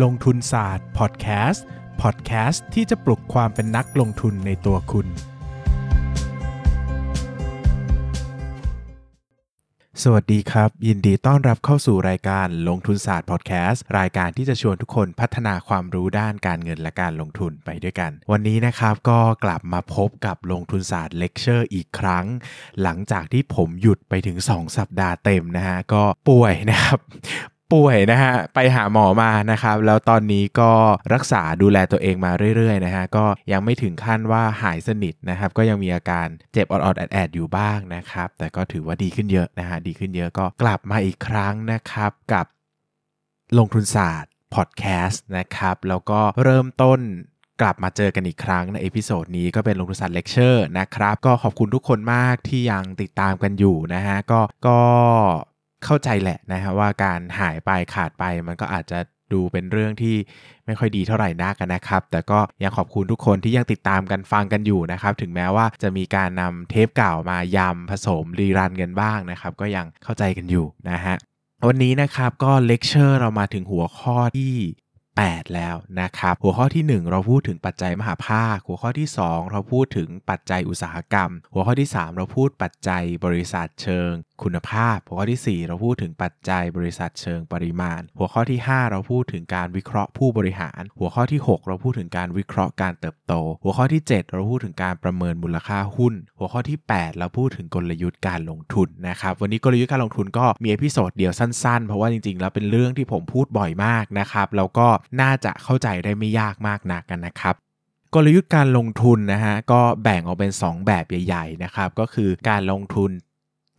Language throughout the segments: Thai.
ลงทุนศาสตร์ podcast podcast ที่จะปลุกความเป็นนักลงทุนในตัวคุณ สวัสดีครับ ยินดีต้อนรับเข้าสู่รายการลงทุนศาสตร์พอดแคสต์รายการที่จะชวนทุกคนพัฒนาความรู้ด้านการเงินและการลงทุนไปด้วยกัน วันนี้นะครับก็กลับมาพบกับลงทุนศาสตร์เลคเชอร์อีกครั้ง หลังจากที่ผมหยุดไปถึง 2 สัปดาห์เต็มนะฮะก็ป่วยนะครับ ป่วยนะฮะไปหาหมอมานะครับ แล้วตอนนี้ก็รักษาดูแลตัวเองมาเรื่อยๆนะฮะก็ยังไม่ถึงขั้นว่าหายสนิทนะครับ ก็ยังมีอาการเจ็บออดๆแอดๆอยู่บ้างนะครับ แต่ก็ถือว่าดีขึ้นเยอะนะฮะดีขึ้นเยอะก็กลับมาอีกครั้งนะครับกับลงทุนศาสตร์พอดแคสต์นะครับ แล้วก็เริ่มต้นกลับมาเจอกันอีกครั้งใน episode นี้ก็เป็นลงทุนศาสตร์เลคเชอร์นะครับ ก็ขอบคุณทุกคนมากที่ยังติดตามกันอยู่นะฮะก็ก็ เข้าใจแหละนะฮะว่าการหายไปขาดไปมันก็อาจจะดูเป็นเรื่องที่ไม่ค่อยดีเท่าไหร่นักนะครับ แต่ก็ยังขอบคุณทุกคนที่ยังติดตามกันฟังกันอยู่นะครับ ถึงแม้ว่าจะมีการนำเทปเก่ามายำผสมรีรันกันบ้างนะครับ ก็ยังเข้าใจกันอยู่นะฮะวันนี้นะครับก็เลคเชอร์เรามาถึงหัวข้อที่ 8 แล้วนะครับ หัวข้อที่ 1 เราพูดถึงปัจจัยมหาภาค หัวข้อที่ 2 เราพูดถึงปัจจัยอุตสาหกรรม หัวข้อที่ 3 เราพูดปัจจัยบริษัทเชิง คุณภาพ หัวข้อที่ 4 เราพูดถึงปัจจัยบริษัทเชิงปริมาณ หัวข้อที่ 5 เราพูดถึงการวิเคราะห์ผู้บริหาร หัวข้อที่ 6 เราพูดถึงการวิเคราะห์การเติบโต หัวข้อที่ 7 เราพูดถึงการประเมินมูลค่าหุ้น หัวข้อที่ 8 เราพูดถึงกลยุทธ์การลงทุนนะครับวันนี้กลยุทธ์การลงทุนก็มี episode เดียวสั้นๆ เพราะว่าจริงๆ แล้วเป็นเรื่องที่ผมพูดบ่อยมากนะครับแล้วก็น่าจะเข้าใจได้ไม่ยากมากนักกันนะครับกลยุทธ์การลงทุนนะฮะก็แบ่งออกเป็น 2 แบบใหญ่ๆนะครับก็คือการลงทุน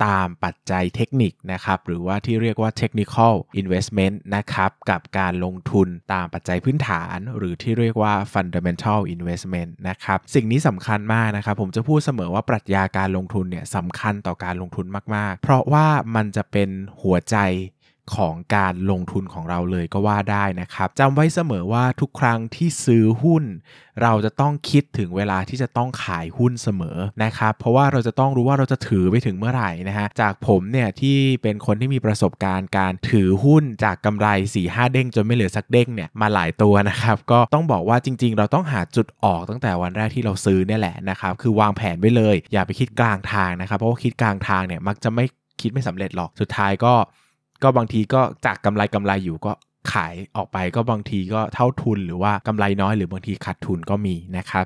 ตามปัจจัยเทคนิคนะครับหรือว่าที่เรียกว่า technical investment นะครับกับการลงทุนตามปัจจัยพื้นฐาน หรือที่เรียกว่า fundamental investment นะครับสิ่งนี้สำคัญมากนะครับผมจะพูดเสมอว่าปรัชญาการลงทุนเนี่ยสำคัญต่อการลงทุนมากๆ เพราะว่ามันจะเป็นหัวใจ ของการลงทุนของเราเลยก็ว่าได้นะครับจำไว้เสมอว่าทุกครั้งที่ซื้อหุ้น เราจะต้องคิดถึงเวลาที่จะต้องขายหุ้นเสมอนะครับเพราะว่าเราจะต้องรู้ว่าเราจะถือไปถึงเมื่อไหร่นะฮะจากผมเนี่ยที่เป็นคนที่มีประสบการณ์การถือหุ้นจากกำไร4ี่ห้าเด้งจนไม่เหลือสักเด้งเนี่ยมาหลายตัวนะครับก็ต้องบอกว่าจริง ๆ เราต้องหาจุดออกตั้งแต่วันแรกที่เราซื้อเนี่ยแหละนะครับคือวางแผนไว้เลย อย่าไปคิดกลางทางนะครับเพราะว่าคิดกลางทางเนี่ยมักจะไม่คิดไม่สำเร็จหรอกสุดท้ายก็ ก็บางทีก็จากกำไรกำไรอยู่ก็ขายออกไปก็บางทีก็เท่าทุนหรือว่ากำไรน้อยหรือบางทีขาดทุนก็มีนะครับ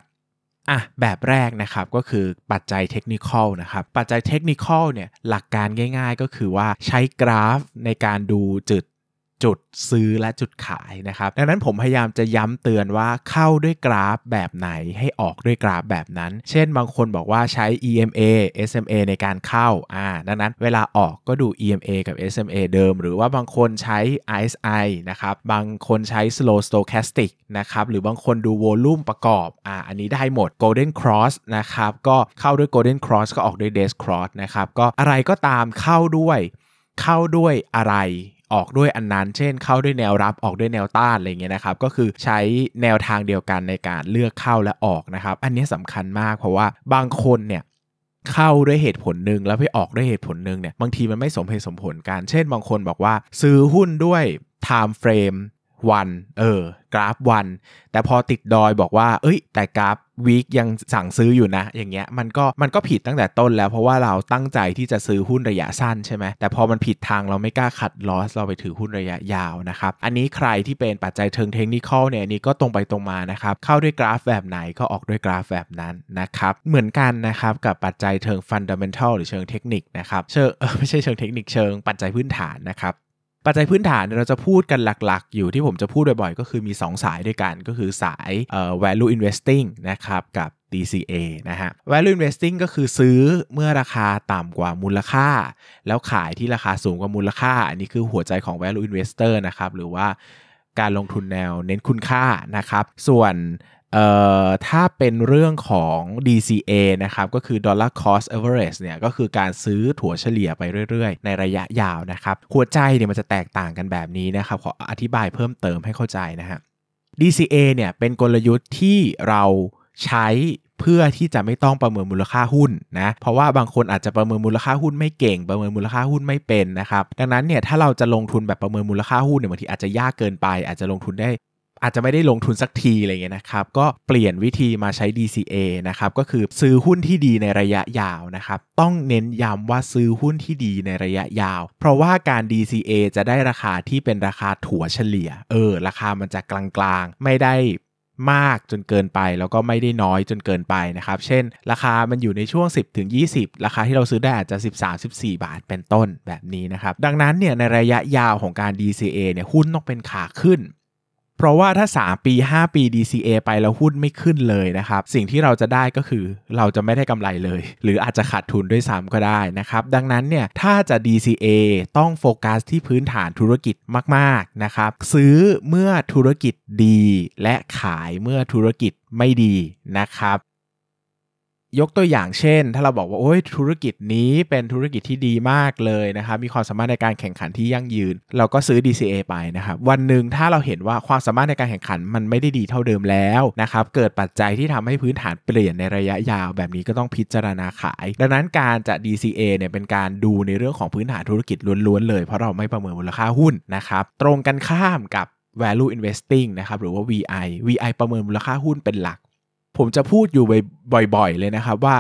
อะแบบแรกนะครับก็คือปัจจัยเทคนิคนะครับปัจจัยเทคนิคเนี่ยหลักการง่าย ๆ ก็คือว่าใช้กราฟในการดูจุด จุดซื้อและจุดขายนะครับ ดังนั้นผมพยายามจะย้ำเตือนว่าเข้าด้วยกราฟแบบไหนให้ออกด้วยกราฟแบบนั้น เช่นบางคนบอกว่าใช้ EMA SMA ในการเข้าอ่าดังนั้นเวลาออกก็ดู EMA กับ SMA เดิม หรือว่าบางคนใช้ RSI นะครับ บางคนใช้ slow stochastic นะครับ หรือบางคนดู volume ประกอบอ่าอันนี้ได้หมด golden cross นะครับ ก็เข้าด้วย golden cross ก็ออกด้วย death cross นะครับ ก็อะไรก็ตามเข้าด้วย เข้าด้วยอะไร ออกด้วยอันนั้น เช่น เข้าด้วยแนวรับออกด้วยแนวต้านอะไรเงี้ยนะครับก็คือใช้แนวทางเดียวกันในการเลือกเข้าและออกนะครับ อันนี้สำคัญมากเพราะว่าบางคนเนี่ยเข้าด้วยเหตุผลหนึ่งแล้วไปออกด้วยเหตุผลหนึ่งเนี่ยบางทีมันไม่สมเหตุสมผลกัน เช่น บางคนบอกว่าซื้อหุ้นด้วย time frame วันเออกราฟวัน แต่พอติดดอยบอกว่า เอ้ย แต่กราฟ week ยังสั่งซื้ออยู่นะ อย่างเงี้ยมันก็มันก็ผิดตั้งแต่ต้นแล้ว เพราะว่าเราตั้งใจที่จะซื้อหุ้นระยะสั้นใช่ไหมแต่พอมันผิดทางเราไม่กล้า cut loss เราไปถือหุ้นระยะยาวนะครับ อันนี้ใครที่เป็นปัจจัยเชิงเทคนิคเนี่ยนี่ก็ตรงไปตรงมานะครับ เข้าด้วยกราฟแบบไหนก็ออกด้วยกราฟแบบนั้นนะครับ เหมือนกันนะครับกับปัจจัยเชิง fundamental หรือเชิงเทคนิคนะครับเชิงเออไม่ใช่เชิงเทคนิคเชิงปัจจัยพื้นฐานนะครับ ปัจจัยพื้นฐานเราจะพูดกันหลักๆ อยู่ที่ผมจะพูดบ่อยๆ ก็คือมี 2 สายด้วยกันก็คือสายเอ่อ value investing นะครับกับ DCA นะฮะ value investing ก็คือซื้อเมื่อราคาต่ำกว่ามูลค่า แล้วขายที่ราคาสูงกว่ามูลค่า อันนี้คือหัวใจของ value investor นะครับหรือว่าการลงทุนแนวเน้นคุณค่านะครับ ส่วน เอ่อถ้าเป็นเรื่องของ DCA นะครับก็คือ dollar cost average เนี่ยก็คือการซื้อถั่วเฉลี่ยไปเรื่อยๆ ในระยะยาวนะครับหัวใจเนี่ยมันจะแตกต่างกันแบบนี้นะครับขออธิบายเพิ่มเติมให้เข้าใจนะฮะ DCA เนี่ยเป็นกลยุทธ์ที่เราใช้เพื่อที่จะไม่ต้องประเมินมูลค่าหุ้นนะ เพราะว่าบางคนอาจจะประเมินมูลค่าหุ้นไม่เก่ง ประเมินมูลค่าหุ้นไม่เป็นนะครับ ดังนั้นเนี่ยถ้าเราจะลงทุนแบบประเมินมูลค่าหุ้นเนี่ยบางทีอาจจะยากเกินไป อาจจะลงทุนได้ อาจจะไม่ได้ลงทุนสักทีอะไรเงี้ยนะครับ ก็เปลี่ยนวิธีมาใช้ DCA นะครับ ก็คือซื้อหุ้นที่ดีในระยะยาวนะครับ ต้องเน้นย้ำว่าซื้อหุ้นที่ดีในระยะยาว เพราะว่าการ DCA จะได้ราคาที่เป็นราคาถั่วเฉลี่ย เออ ราคามันจะกลางๆ ไม่ได้มากจนเกินไปแล้วก็ไม่ได้น้อยจนเกินไปนะครับ เช่น ราคามันอยู่ในช่วง 10ถึง20 ราคาที่เราซื้อได้อาจจะ 13-14 บาทเป็นต้นแบบนี้นะครับ ดังนั้นเนี่ยในระยะยาวของการ DCA เนี่ยหุ้นต้องเป็นขาขึ้น เพราะว่าถ้า 3 ปี 5 ปี DCA ไปแล้วหุ้นไม่ขึ้นเลยนะครับ สิ่งที่เราจะได้ก็คือเราจะไม่ได้กำไรเลย หรืออาจจะขาดทุนด้วยซ้ำก็ได้นะครับ ดังนั้นเนี่ยถ้าจะ DCA ต้องโฟกัสที่พื้นฐานธุรกิจมาก ๆ นะครับ ซื้อเมื่อธุรกิจดี และขายเมื่อธุรกิจไม่ดีนะครับ ยกตัวอย่างเช่น ถ้าเราบอกว่าโอ้ยธุรกิจนี้เป็นธุรกิจที่ดีมากเลยนะครับมีความสามารถในการแข่งขันที่ยั่งยืน เราก็ซื้อ DCA ไปนะครับวันหนึ่งถ้าเราเห็นว่าความสามารถในการแข่งขันมันไม่ได้ดีเท่าเดิมแล้วนะครับเกิดปัจจัยที่ทำให้พื้นฐานเปลี่ยนในระยะยาวแบบนี้ก็ต้องพิจารณาขาย ดังนั้นการจะ DCA เนี่ยเป็นการดูในเรื่องของพื้นฐานธุรกิจล้วนๆเลยเพราะเราไม่ประเมินมูลค่าหุ้นนะครับตรงกันข้ามกับ value investing นะครับหรือว่า VI VI ประเมินมูลค่าหุ้นเป็นหลัก ผมจะพูดอยู่บ่อยๆ เลยนะครับว่า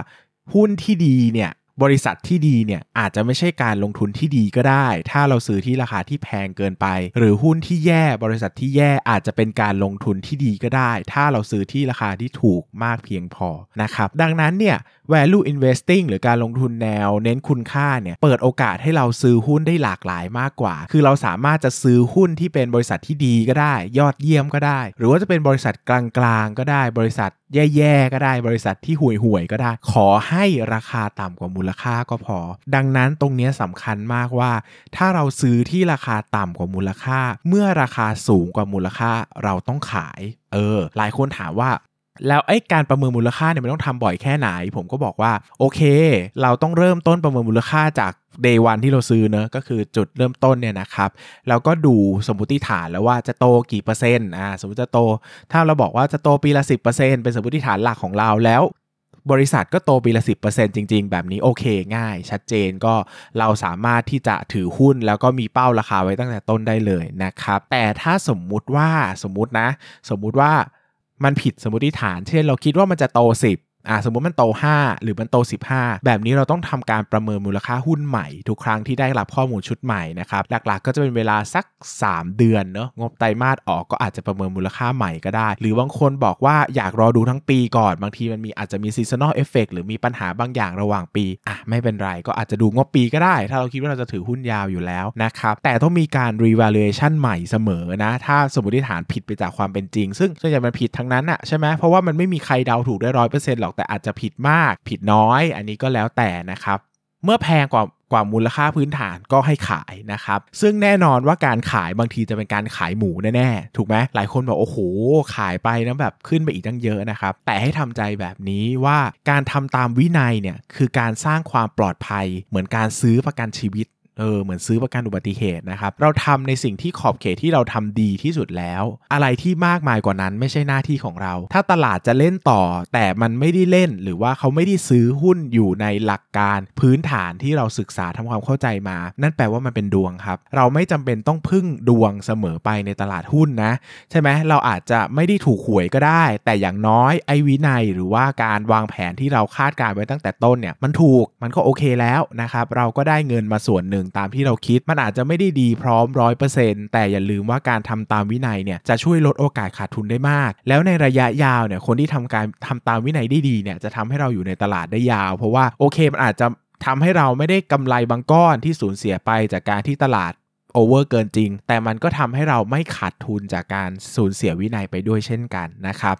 หุ้นที่ดีเนี่ยบริษัทที่ดีเนี่ยอาจจะไม่ใช่การลงทุนที่ดีก็ได้ ถ้าเราซื้อที่ราคาที่แพงเกินไป หรือหุ้นที่แย่บริษัทที่แย่อาจจะเป็นการลงทุนที่ดีก็ได้ ถ้าเราซื้อที่ราคาที่ถูกมากเพียงพอนะครับดังนั้นเนี่ย value investing หรือการลงทุนแนวเน้นคุณค่าเนี่ยเปิดโอกาสให้เราซื้อหุ้นได้หลากหลายมากกว่า คือเราสามารถจะซื้อหุ้นที่เป็นบริษัทที่ดีก็ได้ ยอดเยี่ยมก็ได้ หรือว่าจะเป็นบริษัทกลางๆก็ได้บริษัทแย่ๆก็ได้บริษัทที่ห่วยๆก็ได้ ขอให้ราคาต่ำกว่ามูลค่าก็พอ ดังนั้นตรงนี้สำคัญมากว่า ถ้าเราซื้อที่ราคาต่ำกว่ามูลค่า เมื่อราคาสูงกว่ามูลค่าเราต้องขาย เออ หลายคนถามว่าแล้วไอ้การประเมินมูลค่าเนี่ยมันต้องทำบ่อยแค่ไหน ผมก็บอกว่าโอเค เราต้องเริ่มต้นประเมินมูลค่าจาก เดย์วันที่เราซื้อเนอะก็คือจุดเริ่มต้นเนี่ยนะครับแล้วก็ดูสมมติฐานแล้วว่าจะโตกี่เปอร์เซ็นต์อ่าสมมติจะโต ถ้าเราบอกว่าจะโตปีละ 10%เป็นสมมติฐานหลักของเราแล้วบริษัทก็โตปีละ 10%จริง ๆ แบบนี้โอเคง่าย ชัดเจนก็เราสามารถที่จะถือหุ้นแล้วก็มีเป้าราคาไว้ตั้งแต่ต้นได้เลยนะครับ แต่ถ้าสมมุติว่าสมมุตินะ สมมุติว่ามันผิดสมมติฐาน เช่นเราคิดว่ามันจะโต 10 อ่าสมมติมันโต 5 หรือมันโต 15 แบบนี้เราต้องทำการประเมินมูลค่าหุ้นใหม่ ทุกครั้งที่ได้รับข้อมูลชุดใหม่นะครับหลักๆ ก็จะเป็นเวลาสัก 3 เดือนเนาะงบไตรมาสออกก็อาจจะประเมินมูลค่าใหม่ก็ได้ หรือบางคนบอกว่าอยากรอดูทั้งปีก่อน บางทีมันมีอาจจะมี seasonal effect หรือมีปัญหาบางอย่างระหว่างปีอะไม่เป็นไรก็อาจจะดูงบปีก็ได้ ถ้าเราคิดว่าเราจะถือหุ้นยาวอยู่แล้วนะครับแต่ต้องมีการ revaluation ใหม่เสมอนะถ้าสมมติฐานผิดไปจากความเป็นจริง ซึ่งส่วนใหญ่มันผิดทั้งนั้นอะใช่ไหมเพราะว่ามันไม่มีใครเดาถูกได้ร้อยเปอร์เซ็นต์หรอกแต่อาจจะผิดมากผิดน้อย อันนี้ก็แล้วแต่นะครับ เมื่อแพงกว่ากว่ามูลค่าพื้นฐานก็ให้ขายนะครับ ซึ่งแน่นอนว่าการขายบางทีจะเป็นการขายหมูแน่ๆ ถูกไหมหลายคนบอกโอ้โห ขายไปนะแบบขึ้นไปอีกตั้งเยอะนะครับ แต่ให้ทำใจแบบนี้ว่าการทำตามวินัยเนี่ยคือการสร้างความปลอดภัยเหมือนการซื้อประกันชีวิต เออเหมือนซื้อประกันอุบัติเหตุนะครับ เราทำในสิ่งที่ขอบเขตที่เราทำดีที่สุดแล้ว อะไรที่มากมายกว่านั้นไม่ใช่หน้าที่ของเรา ถ้าตลาดจะเล่นต่อ แต่มันไม่ได้เล่นหรือว่าเขาไม่ได้ซื้อหุ้นอยู่ในหลักการพื้นฐานที่เราศึกษาทำความเข้าใจมา นั่นแปลว่ามันเป็นดวงครับ เราไม่จำเป็นต้องพึ่งดวงเสมอไปในตลาดหุ้นนะ ใช่ไหมเราอาจจะไม่ได้ถูกหวยก็ได้ แต่อย่างน้อยไอ้วินัยหรือว่าการวางแผนที่เราคาดการไว้ตั้งแต่ต้นเนี่ยมันถูกมันก็โอเคแล้วนะครับเราก็ได้เงินมาส่วนหนึ่งตามที่เราคิด มันอาจจะไม่ได้ดีพร้อมร้อยเปอร์เซ็นต์แต่อย่าลืมว่าการทำตามวินัยเนี่ยจะช่วยลดโอกาสขาดทุนได้มาก แล้วในระยะยาวเนี่ยคนที่ทำการทำตามวินัยได้ดีเนี่ยจะทำให้เราอยู่ในตลาดได้ยาว เพราะว่าโอเคมันอาจจะทำให้เราไม่ได้กำไรบางก้อนที่สูญเสียไปจากการที่ตลาดโอเวอร์เกินจริง แต่มันก็ทำให้เราไม่ขาดทุนจากการสูญเสียวินัยไปด้วยเช่นกันนะครับ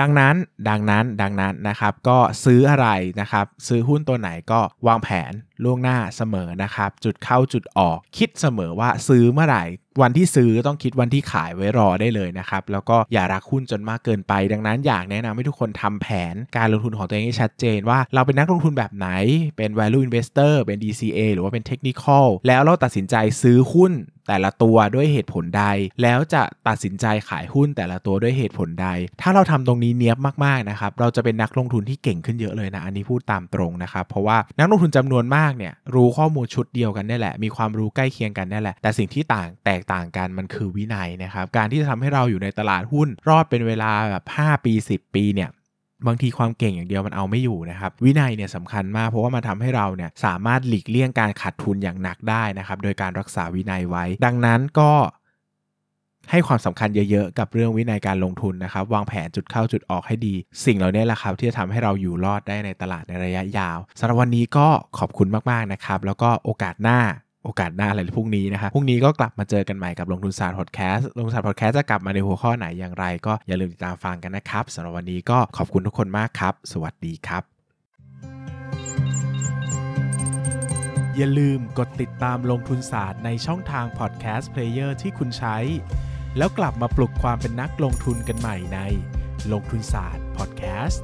ดังนั้นดังนั้นดังนั้นนะครับ ก็ซื้ออะไรนะครับ ซื้อหุ้นตัวไหนก็วางแผนล่วงหน้าเสมอนะครับ จุดเข้าจุดออก คิดเสมอว่าซื้อเมื่อไหร่ วันที่ซื้อต้องคิดวันที่ขายไว้รอได้เลยนะครับ แล้วก็อย่ารักหุ้นจนมากเกินไป ดังนั้นอยากแนะนำให้ทุกคนทำแผนการลงทุนของตัวเองให้ชัดเจนว่าเราเป็นนักลงทุนแบบไหนเป็น value investor เป็น DCA หรือว่าเป็น technical แล้วเราตัดสินใจซื้อหุ้นแต่ละตัวด้วยเหตุผลใด แล้วจะตัดสินใจขายหุ้นแต่ละตัวด้วยเหตุผลใด ถ้าเราทำตรงนี้เนี้ยบมากๆนะครับ เราจะเป็นนักลงทุนที่เก่งขึ้นเยอะเลยนะ อันนี้พูดตามตรงนะครับ เพราะว่านักลงทุนจำนวนมากเนี่ยรู้ข้อมูลชุดเดียวกันนี่แหละ มีความรู้ใกล้เคียงกันนี่แหละ แต่สิ่งที่ต่างแตกต่างกันมันคือวินัยนะครับ การที่จะทำให้เราอยู่ในตลาดหุ้นรอดเป็นเวลาแบบ 5 ปี 10 ปีเนี่ยบางทีความเก่งอย่างเดียวมันเอาไม่อยู่นะครับ วินัยเนี่ยสำคัญมากเพราะว่ามันทาให้เราเนี่ยสามารถหลีกเลี่ยงการขาดทุนอย่างหนักได้นะครับ โดยการรักษาวินัยไว้ ดังนั้นก็ให้ความสำคัญเยอะๆ กับเรื่องวินัยการลงทุนนะครับ วางแผนจุดเข้าจุดออกให้ดี สิ่งเหล่านี้แหละครับ ที่จะทำให้เราอยู่รอดได้ในตลาดในระยะยาวสำหรับวันนี้ก็ขอบคุณมากๆนะครับ แล้วก็โอกาสหน้า โอกาสหน้าอะไรพรุ่งนี้นะครับพรุ่งนี้ก็กลับมาเจอกันใหม่กับลงทุนศาสตร์พอดแคสต์ลงทุนศาสตร์พอดแคสต์จะกลับมาในหัวข้อไหนอย่างไร ก็อย่าลืมติดตามฟังกันนะครับสำหรับวันนี้ก็ขอบคุณทุกคนมากครับ สวัสดีครับ อย่าลืมกดติดตามลงทุนศาสตร์ในช่องทางพอดแคสต์เพลเยอร์ที่คุณใช้ แล้วกลับมาปลุกความเป็นนักลงทุนกันใหม่ในลงทุนศาสตร์พอดแคสต์